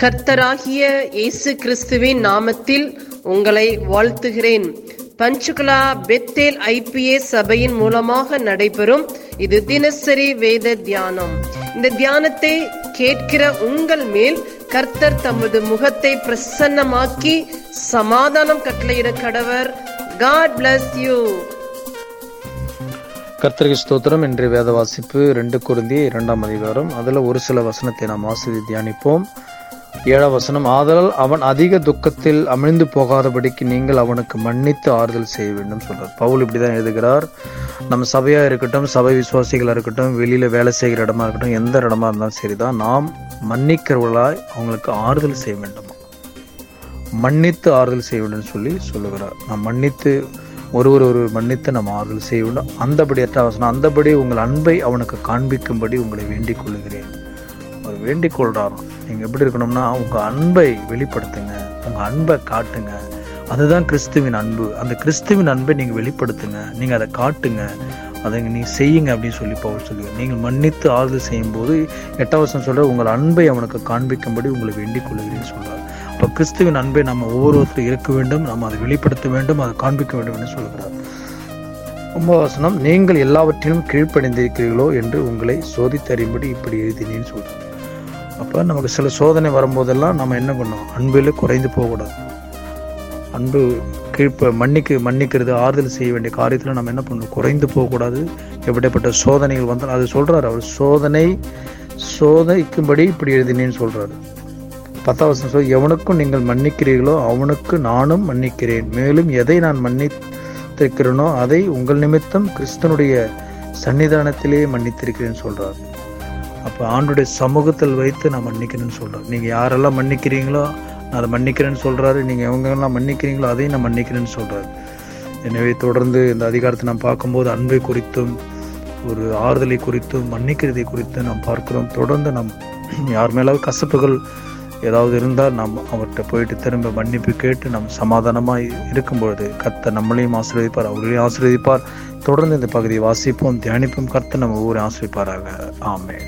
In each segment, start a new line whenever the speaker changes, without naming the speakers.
கர்த்தராகிய இயேசு கிறிஸ்துவின் நாமத்தில் உங்களை வாழ்த்துகிறேன். பஞ்சுகுலா பெத்தேல் ஐபிஏ சபையின் மூலமாக நடைபெறும் இது தினசரி வேத தியானம். இந்த தியானத்தை கேட்கிற உங்கள் மேல் கர்த்தர் தமது முகத்தை பிரசன்னமாக்கி சமாதானம் கட்டளையிட கடவர். காட் பிளஸ் யூ
கர்த்தருக்கு ஸ்தோத்திரம். இன்றைய வேத வாசிப்பு ரெண்டு குருந்தி இரண்டாம் அதிகாரம். அதுல ஒரு சில வசனத்தை நாம் ஆசிரியர் தியானிப்போம். ஏழாம் வசனம் ஆதலால் அவன் அதிக துக்கத்தில் அமிழ்ந்து போகாதபடிக்கு நீங்கள் அவனுக்கு மன்னித்து ஆறுதல் செய்ய வேண்டும் சொல்றார். பவுல் இப்படிதான் எழுதுகிறார். நம்ம சபையா இருக்கட்டும் சபை விசுவாசிகளாக இருக்கட்டும் வெளியில வேலை செய்கிற இடமா இருக்கட்டும் எந்த இடமா இருந்தாலும் சரிதான். நாம் மன்னிக்கிறவர்களாய் அவங்களுக்கு ஆறுதல் செய்ய வேண்டும்? மன்னித்து ஆறுதல் செய்ய வேண்டும் சொல்லி சொல்லுகிறார். நாம் மன்னித்து ஒருவர் ஒருவர் மன்னித்து நம்ம ஆறுதல் செய்ய வேண்டும். அந்தபடி எட்டாம் அந்தபடி உங்கள் அன்பை அவனுக்கு காண்பிக்கும்படி உங்களை வேண்டிக் கொள்கிறேன் வேண்டிக் நீங்கள் எப்படி இருக்கணும்னா உங்கள் அன்பை வெளிப்படுத்துங்க. உங்கள் அன்பை காட்டுங்க. அதுதான் கிறிஸ்துவின் அன்பு. அந்த கிறிஸ்துவின் அன்பை நீங்கள் வெளிப்படுத்துங்க. நீங்கள் அதை காட்டுங்க. அதை நீ செய்யுங்க அப்படின்னு சொல்லி பவுல் சொல்லுவார் நீங்கள் மன்னித்து ஆறுதல் செய்யும் போது எட்டாம் வசனம் உங்கள் அன்பை அவனுக்கு காண்பிக்கும்படி உங்களை வேண்டிக் கொள்கிறேன்னு சொல்கிறார் அப்போ கிறிஸ்துவின் அன்பை நம்ம ஒவ்வொருத்தரும் இருக்க வேண்டும் நம்ம அதை வெளிப்படுத்த வேண்டும் அதை காண்பிக்க வேண்டும் என்று சொல்கிறார். ஒன்பதாம் வசனம் நீங்கள் எல்லாவற்றிலும் கீழ்ப்படைந்திருக்கிறீர்களோ என்று உங்களை சோதித்தறியும்படி இப்படி எழுதினேன்னு சொல்கிறார் அப்போ நமக்கு சில சோதனை வரும்போதெல்லாம் நம்ம என்ன பண்ணோம் அன்பில் குறைந்து போகக்கூடாது. அன்பு கீழ்ப்ப மன்னிக்கு மன்னிக்கிறது ஆறுதல் செய்ய வேண்டிய காரியத்தில் நம்ம என்ன பண்ணணும் குறைந்து போகக்கூடாது. எப்படிப்பட்ட சோதனைகள் வந்தால் அது சொல்கிறார் அவர். சோதனை சோதனைக்கும்படி இப்படி எழுதினேன்னு சொல்கிறாரு பத்தாம் வசனம் சொல் எவனுக்கும் நீங்கள் மன்னிக்கிறீர்களோ அவனுக்கு நானும் மன்னிக்கிறேன். மேலும் எதை நான் மன்னித்திருக்கிறேனோ அதை உங்கள் நிமித்தம் கிறிஸ்தனுடைய சன்னிதானத்திலேயே மன்னித்திருக்கிறேன்னு சொல்கிறார் அப்போ ஆண்டுடைய சமூகத்தில் வைத்து நான் மன்னிக்கிறேன்னு சொல்கிறேன் நீங்கள் யாரெல்லாம் மன்னிக்கிறீங்களோ நான் அதை மன்னிக்கிறேன்னு சொல்கிறாரு நீங்கள் எவங்கெல்லாம் மன்னிக்கிறீங்களோ அதையும் நான் மன்னிக்கிறேன்னு சொல்கிறாரு எனவே தொடர்ந்து இந்த அதிகாரத்தை நாம் பார்க்கும்போது அன்பை குறித்தும் ஒரு ஆறுதலை குறித்தும் மன்னிக்கிறதை குறித்தும் நாம் பார்க்கிறோம். தொடர்ந்து நாம் யார் மேலாவது கசப்புகள் ஏதாவது இருந்தால் நாம் அவர்கிட்ட போயிட்டு திரும்ப மன்னிப்பு கேட்டு நாம் சமாதானமாக இருக்கும்பொழுது கர்த்தர் நம்மளையும் ஆசீர்வதிப்பார் அவர்களையும் ஆசீர்வதிப்பார். தொடர்ந்து இந்த பகுதியை வாசிப்போம் தியானிப்போம். கர்த்தர் நம்ம ஊரை ஆசீர்விப்பாராக. ஆமே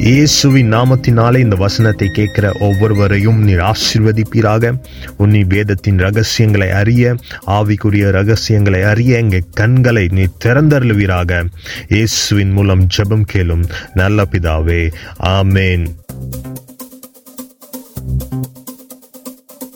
இயேசுவின் நாமத்தினாலே இந்த வசனத்தை கேட்கிற ஒவ்வொருவரையும் நீர் ஆசிர்வதிப்பீராக. உன்னி வேதத்தின் ரகசியங்களை அறிய ஆவிக்குரிய ரகசியங்களை அறிய எங்கள் கண்களை நீ திறந்தருளுவீராக. இயேசுவின் மூலம் ஜெபம் கேளும் நல்ல பிதாவே. ஆமேன்.